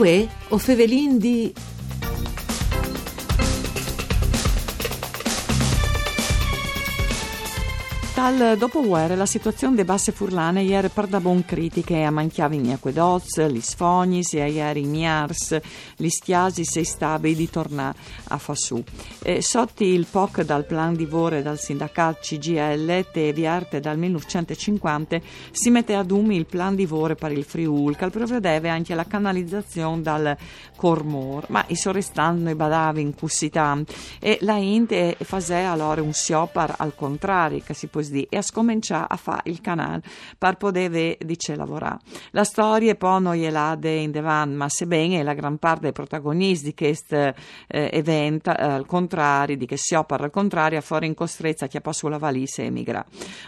Uè, o Fevelin di Dal dopoguerra la situazione delle basse furlane ieri per da buon critiche a manchiavi in acquedoz, gli sfognis e ieri in miars, gli stiasi sei stabili di tornare a Fassù. E sotto il POC dal plan di vore dal sindacato CGL, te viarte dal 1950, si mette ad umi il plan di vore per il Friul, che prevedeva anche la canalizzazione dal Cormor, ma i sorrestanno i badavi in cussità e la Inde fase allora un siopar al contrario, che si può di e a scominciare a fare il canale per poter dice lavorare. La storia poi non gliela in devan, ma sebbene la gran parte dei protagonisti di questo eh, evento, eh, al contrario, di che si opera al contrario, a fuori in costrezza che passa sulla valise e emigra.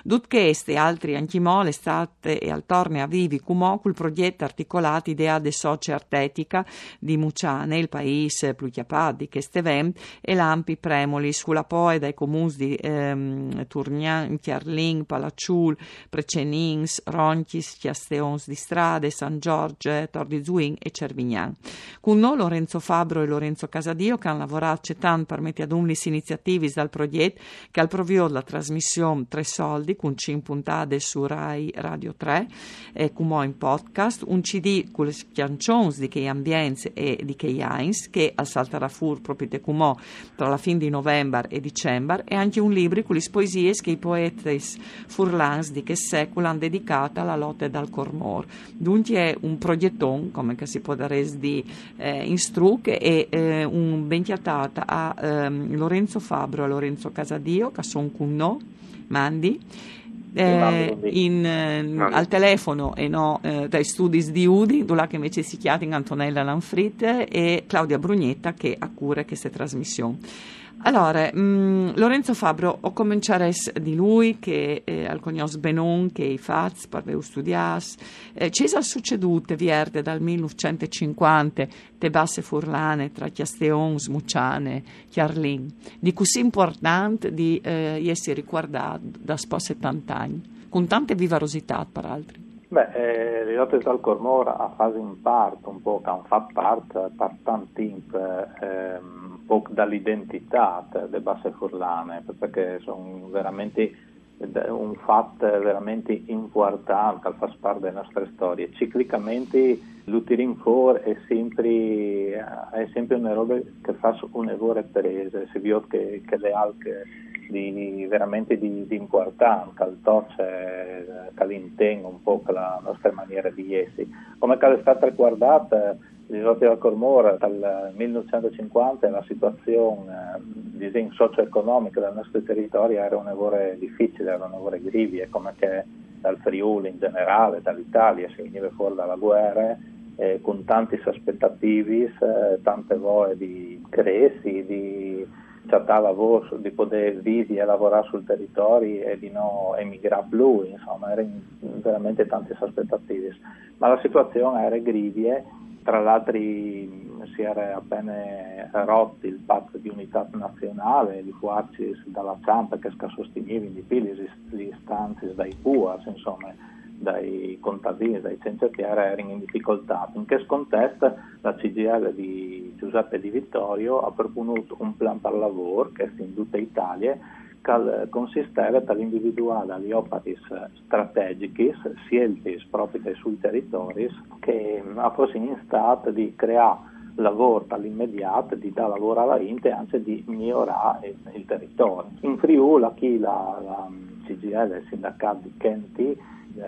Tut queste e altri anchimò l'estate e al torne a vivi cumò col progetto articolato idea de socia artetica di Muciane, il paese più chiapà di questo evento, e l'ampi premoli sulla poe dai comuni di ehm, Turnian, Chiarling, Palacciul, Precenins, Ronchis, Chiasteons di Strade, San Giorgio, Tor di Zuin e Cervignan. Con noi Lorenzo Fabro e Lorenzo Casadio che hanno lavorato tanto per mettere ad un'is iniziativi dal progetto che al provio la trasmissione Tre Soldi con 5 puntate su Rai Radio 3 e come in podcast, un CD con le schiancions di che ambienze e di che Heinz che al salterà fur proprio te cumò tra la fine di novembre e dicembre e anche un libro con le poesie che i poeti Beatrice Furlans di che seculan dedicata alla lotta dal Cormor. Dunque è un progetton, come si può dare di eh, instruc, e eh, un ben chiatata a ehm, Lorenzo Fabro e Lorenzo Casadio, che sono con noi, mandi. Eh, in, eh, al telefono e no eh, dai studi di Udi, dove che invece si chiama Antonella Lanfrit e Claudia Brugnetta che ha cura questa trasmissione. Allora, mh, mm, Lorenzo Fabro, ho cominciato di lui che eh, al cognos Benon, che i faz, parveu studias, eh, sono succedute vierde dal 1950 te basse furlane tra Chiasteons, Mucciane, Chiarlin, di così importante di eh, essere ricordato da spo 70 anni, con tante vivarosità, peraltro. Beh, eh, le lotte dal Cormora a fase in parte, un po' che hanno fatto parte per tanto tempo, ehm, po' dall'identità delle basse furlane, perché sono veramente un fatto veramente importante che fa parte delle nostre storie. Ciclicamente l'utirin for è sempre, è sempre una roba che fa un'evore prese, si vede che, che le alche di, veramente di, di importanza, il toce che l'intengo un po' la nostra maniera di essere. Come è stata riguardata L'isola Cormora dal 1950 la situazione eh, socio-economica del nostro territorio era un lavoro difficile, era un lavoro grivio, come che dal Friuli in generale, dall'Italia si veniva fuori dalla guerra eh, con tanti aspettativi, eh, tante volte di cresci, di cercare di poter vivere e lavorare sul territorio e di non emigrare più, insomma erano veramente tanti aspettativi. Ma la situazione era grivia tra l'altro si era appena rotto il patto di unità nazionale, di fuarci dalla Ciampa che sosteneva di più le istanze dai PUAS, insomma, dai contadini, dai centratieri erano in difficoltà. In questo contesto la CGL di Giuseppe Di Vittorio ha proposto un plan per lavoro che è in tutta Italia che consisteva nell'individuare le opere strategiche, scelte proprio sui territori, che fossero in stato di creare lavoro all'immediato, di dare lavoro alla gente anche di migliorare il, il territorio. In Friuli, qui la, la CGL, il sindacato di Kenti,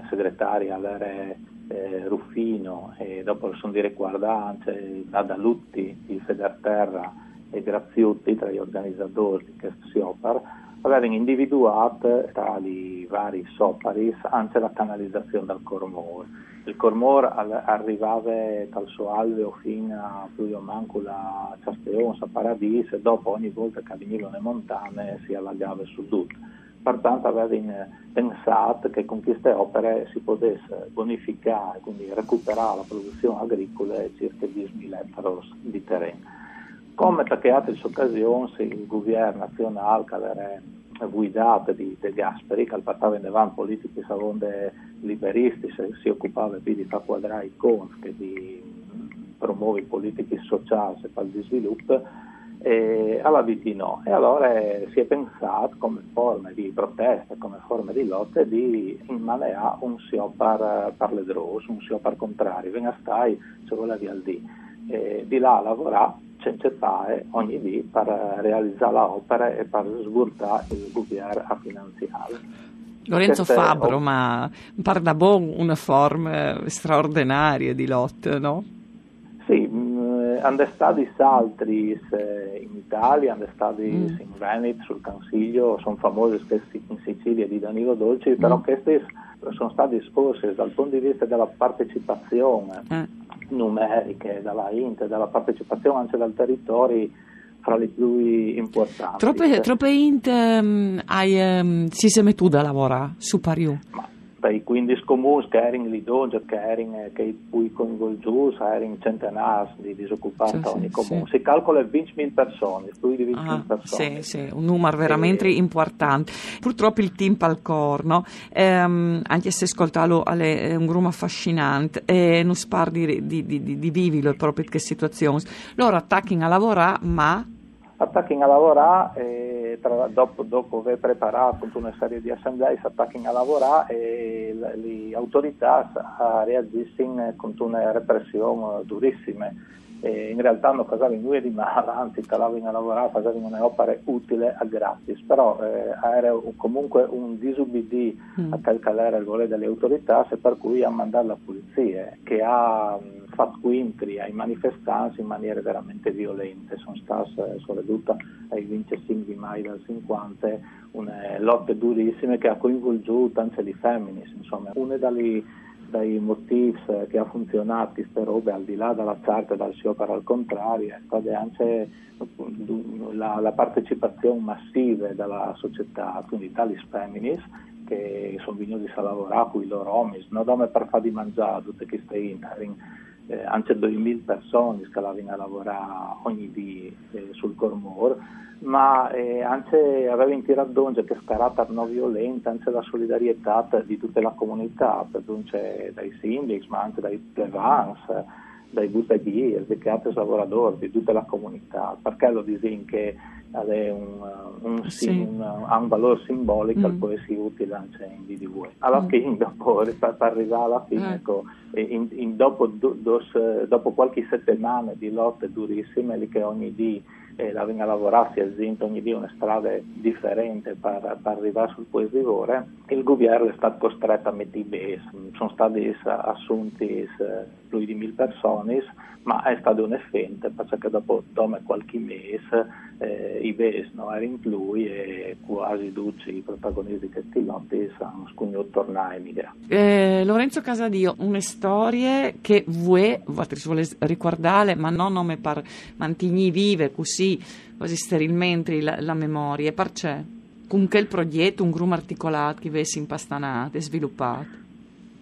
segretaria all'ere eh, Ruffino e dopo sono di riguardanze Nada Lutti, il Federterra e Graziutti tra gli organizzatori di questo opera avevano individuato tra i vari soparis anche la canalizzazione del Cormor. Il Cormor arrivava dal suo alveo fino a più o meno la a Paradis, e dopo ogni volta che venivano le montane si allagava su tutto. Pertanto avevano pensato che con queste opere si potesse bonificare, quindi recuperare la produzione agricola circa 10.000 ettari di terreno. Come tante altre occasioni il governo nazionale che era guidato di De Gasperi, che al portava in avanti politiche secondo liberisti, si, occupava più di far quadrare i conti che di promuove politiche sociali per il sviluppo, e alla VT no. E allora si è pensato come forma di protesta, come forma di lotta di immaneare un sio per, le droghe, un sio per contrario, venga stai, se vuole via di, e di là lavorare fare ogni dì per realizzare l'opera e per sburtare il governo a finanziare. Lorenzo Fabbro, ma parla bon una forma straordinaria di lotta, no? Sì, hanno stati altri in Italia, hanno stati mm. in Veneto, sul Consiglio, sono famosi in Sicilia di Danilo Dolci, mm. però questi sono stati esposti dal punto di vista della partecipazione mm. Numerica, dalla INT, della partecipazione anche dal territorio fra le più importanti. Troppe, troppe int um, hai, um, si sei tu da lavorare su Pariu? Ma dai 15 comuni che erano lì dove, che poi coinvolgiuti, erano centenari di disoccupati sì, ogni sì, comune. Sì. Si calcola 20.000 persone, più di 20.000 ah, persone. Sì, sì, un numero veramente e... importante. Purtroppo il team al corno, ehm, anche se ascoltalo è un grumo affascinante e non spar di, di, di, di, di vivilo proprio che situazioni. Loro attaccano a lavorare, ma attacchino a lavorare tra, dopo, dopo, aver preparato una serie di assemblee si attacchino a lavorare e le, autorità reagiscono con una repressione durissime e in realtà non facevano nulla di male, anzi calavano a lavorare, facevano un'opera utile a gratis, però eh, era comunque un disubbidì mm. a calcolare il volere delle autorità, per cui ha mandato la polizia che ha fatto incontri ai manifestanti in maniera veramente violente, sono state soprattutto ai 25 di maggio del 50 una lotte durissime che ha coinvolto anche le femmine, insomma. Una delle dai motivi che ha funzionato queste robe al di là dalla carta dal suo per al contrario è stata anche la, la, partecipazione massiva della società quindi tali feminis che sono venuti a lavorare con i loro uomini non per far di mangiare tutte queste interim eh, anche 2000 persone che stavano a lavorare ogni giorno eh, sul Cormor, ma eh, anche aveva in tiradonge che scarata non violenta, anche la solidarietà di tutta la comunità, dunque dai sindaci, ma anche dai plevans, dai buttaghieri, dai altri lavoratori, di tutta la comunità, perché lo dicono un, un, sì. un, ha un valore simbolico mm. può essere utile anche in DDV. Alla mm. fine, dopo, per, arrivare alla fine, mm. ecco, in, in dopo, dos, dopo, qualche settimana di lotte durissime, lì che ogni dì eh, la venga a lavorare, si esente ogni dì una strada differente per, per arrivare sul poesivore, il governo è stato costretto a mettere i BES, sono stati assunti più di mille persone, ma è stato un effetto perché dopo qualche mese eh, i BES non erano più e quasi tutti i protagonisti di questi lotti sono scugnuti tornare a emigrare. Eh, Lorenzo Casadio, una storia che vuoi, vuole ricordare, ma non come per mantenere vive così, quasi sterilmente la, la memoria, perché? Con che progetto, un gruppo articolato che avessi impastanato e sviluppato?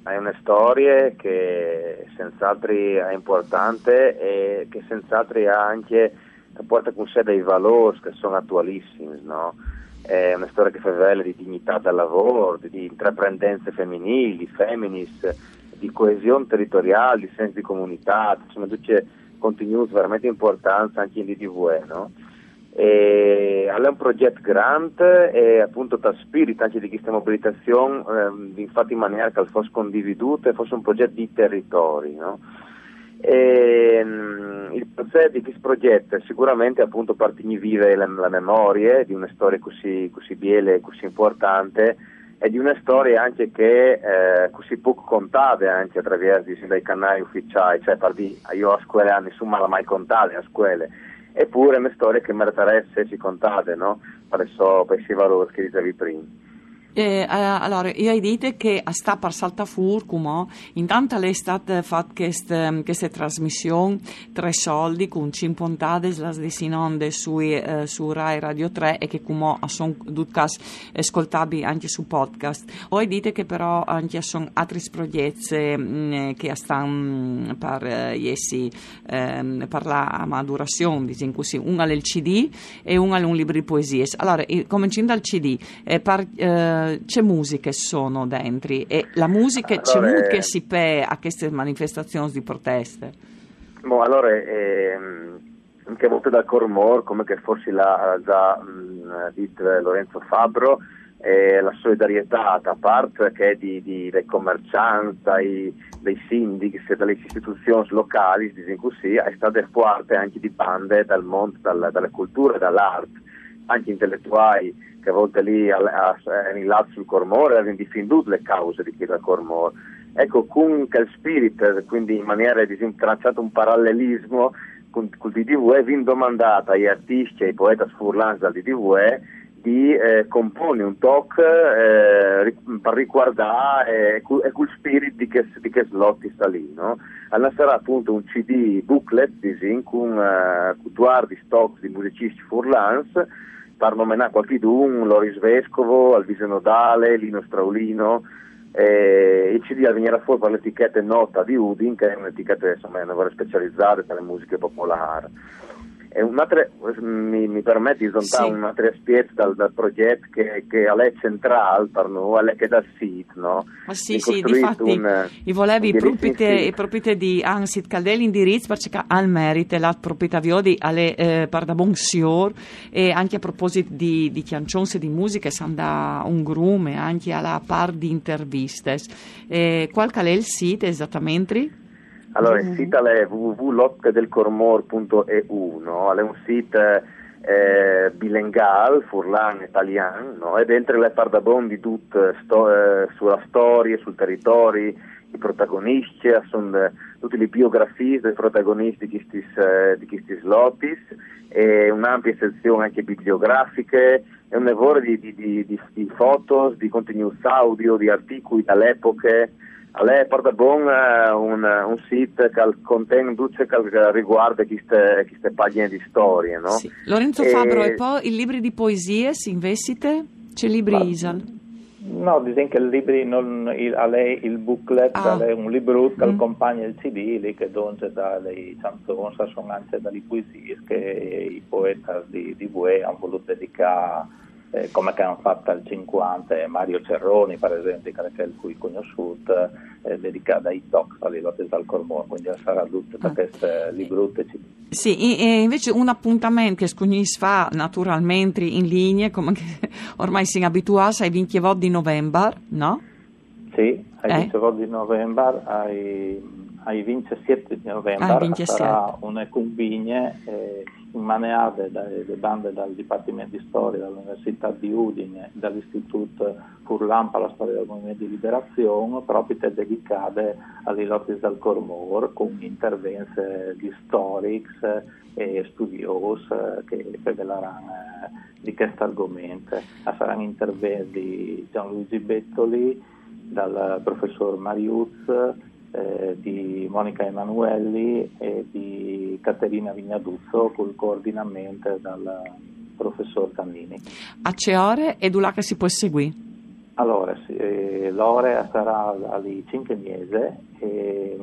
È una storia che senz'altro è importante e che senz'altro ha anche porta con sé dei valori che sono attualissimi, no? È una storia che fa vele di dignità del lavoro, di intraprendenze femminili, femminis, di coesione territoriale, di senso di comunità, insomma, tutti contenuti veramente importanti anche in DDV, no? E è un progetto grande e appunto da spirito anche di questa mobilitazione, ehm, infatti in maniera che fosse condividuto e fosse un progetto di territori, no? E, um, il processo di questo progetto sicuramente appunto partini vive la, la memoria di una storia così, così bella e così importante e di una storia anche che eh, così poco contata anche attraverso dei canali ufficiali, cioè dire, io a scuola nessuno l'ha mai contata a scuola, eppure è una storia che meriterebbe essere contate, no? Per, so, per i valori che dicevi prima. Eh, allora, io dite che sta per Saltafur, come intanto lei è stata fatta questa, questa trasmissione, tre soldi, con 5 puntate, la sinonde sui, eh, su Rai Radio 3 e che come sono ascoltabili anche su podcast. Poi dite che però anche sono altri progetti mm, che stanno per eh, essi, eh, per la madurazione, diciamo così, una del CD e una un libro di poesie. Allora, cominciando dal CD, eh, per, eh, c'è musiche sono dentro e la musica, allora, c'è musica che si pe a queste manifestazioni di proteste. Boh, allora, ehm, anche volte dal Cormor, come che forse l'ha già mh, detto Lorenzo Fabbro, eh, la solidarietà da parte che di, di, dei commercianti, dai, dei sindici dalle istituzioni locali, così, è stata forte anche di bande dal mondo, dal, dalle culture, dall'arte, anche intellettuali che a volte lì in là sul Cormor hanno difenduto le cause di chi da Cormor. Ecco, con quel spirito, quindi in maniera di tracciato un parallelismo con, con il DDV, viene domandata agli artisti e ai poeti furlans del DDV di eh, compone un talk eh, per riguardare eh, quel spirito di che, di che slotti sta lì. No? Allora sarà appunto un CD booklet disin, con uh, di stock di musicisti furlans per nominare qualche d'un, Loris Vescovo, Alvise Nodale, Lino Straulino, eh, e CD venire fuori per l'etichetta Nota di Udin, che è un'etichetta insomma, specializzata per le musiche popolari. E un'altra, mi, mi permette di sontare sì. un'altra aspetto dal, dal, progetto che, che è centrale per noi, che è dal SIT, no? Ma sì, sì, difatti, un, i volevi propite, propite di Ansit Caldelli indirizzo perché al merito la proprietà viodi alle eh, pardabon sior e anche a proposito di, di chiancions e di musica da un grume anche alla par di interviste. Eh, qual è il sito esattamente? Allora, il mm. sito è www.lottedelcormor.eu, no? è un sito eh, bilinguale, furlan, italiano, no? e dentro le pardabon di tutto sto, eh, sulla storia, sul territorio, i protagonisti, sono tutte le biografie dei protagonisti di questi, eh, e un'ampia sezione anche bibliografiche, e un lavoro di, di, di, di, foto, di contenuti audio, di articoli dall'epoca, a lei porta buon uh, un, un sito che contiene tutto che riguarda queste, queste pagine di storie. No? Sì. Lorenzo e... Fabro, e poi i libri di poesie si investite? C'è libri Ma... Isal? No, dicono che il libro non, il, a lei il booklet ah. è un libro che mm. accompagna il CD lì che donge dalle canzoni, sono anche dalle poesie che i poeti di, di Bue hanno voluto dedicare eh, come che hanno fatto al 50 Mario Cerroni per esempio che è il cui conosciuto eh, dedicato ai talk alle lotte dal Cormone quindi sarà tutto ah. queste librutte sì, e invece un appuntamento che Scugnis fa naturalmente in linea come ormai si abituati ai 20 di novembre no? sì, ai eh? 20 di novembre ai, ai 27 di novembre ah, 27. sarà una convigne eh, maneate dalle bande dal Dipartimento di Storia dall'Università di Udine dall'Istituto Furlampa alla storia del Movimento di Liberazione proprio dedicate alle lotte del Cormor con interventi di storici e studiosi che parleranno di questo argomento. Saranno interventi di Gianluigi Bettoli, dal professor Mariuz, eh, di Monica Emanuelli e di Caterina Vignaduzzo col coordinamento dal professor Cannini. A che ore e dove si può seguire? Allora, sì, eh, l'ora sarà alle 5 mesi e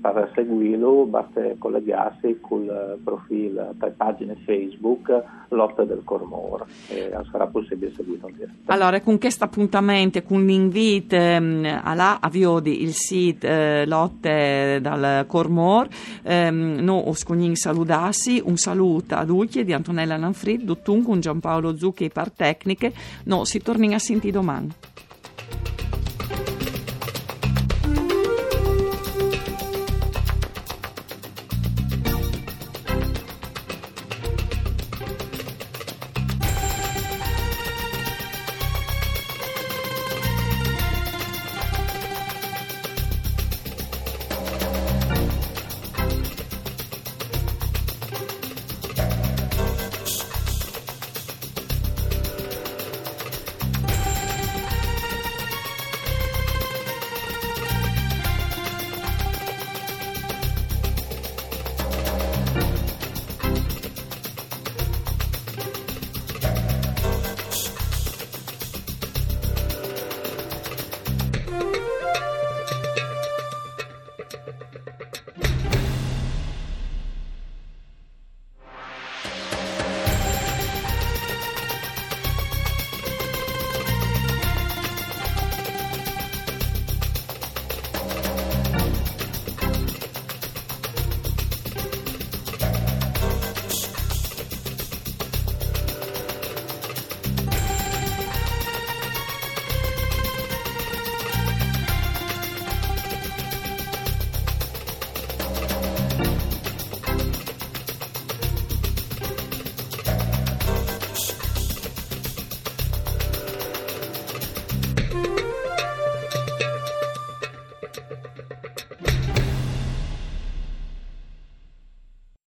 per seguirlo basta collegarsi col profilo per pagine Facebook Lotte del Cormor e sarà possibile seguirlo in diretta. Allora, con questo appuntamento, con l'invito eh, alla Aviodi, il sito eh, Lotte dal Cormor, ehm, noi oscognin saludassi, un saluto a tutti di Antonella Nanfrid, Duttun con Giampaolo Zucchi per tecniche, no, si torna a sentire domani.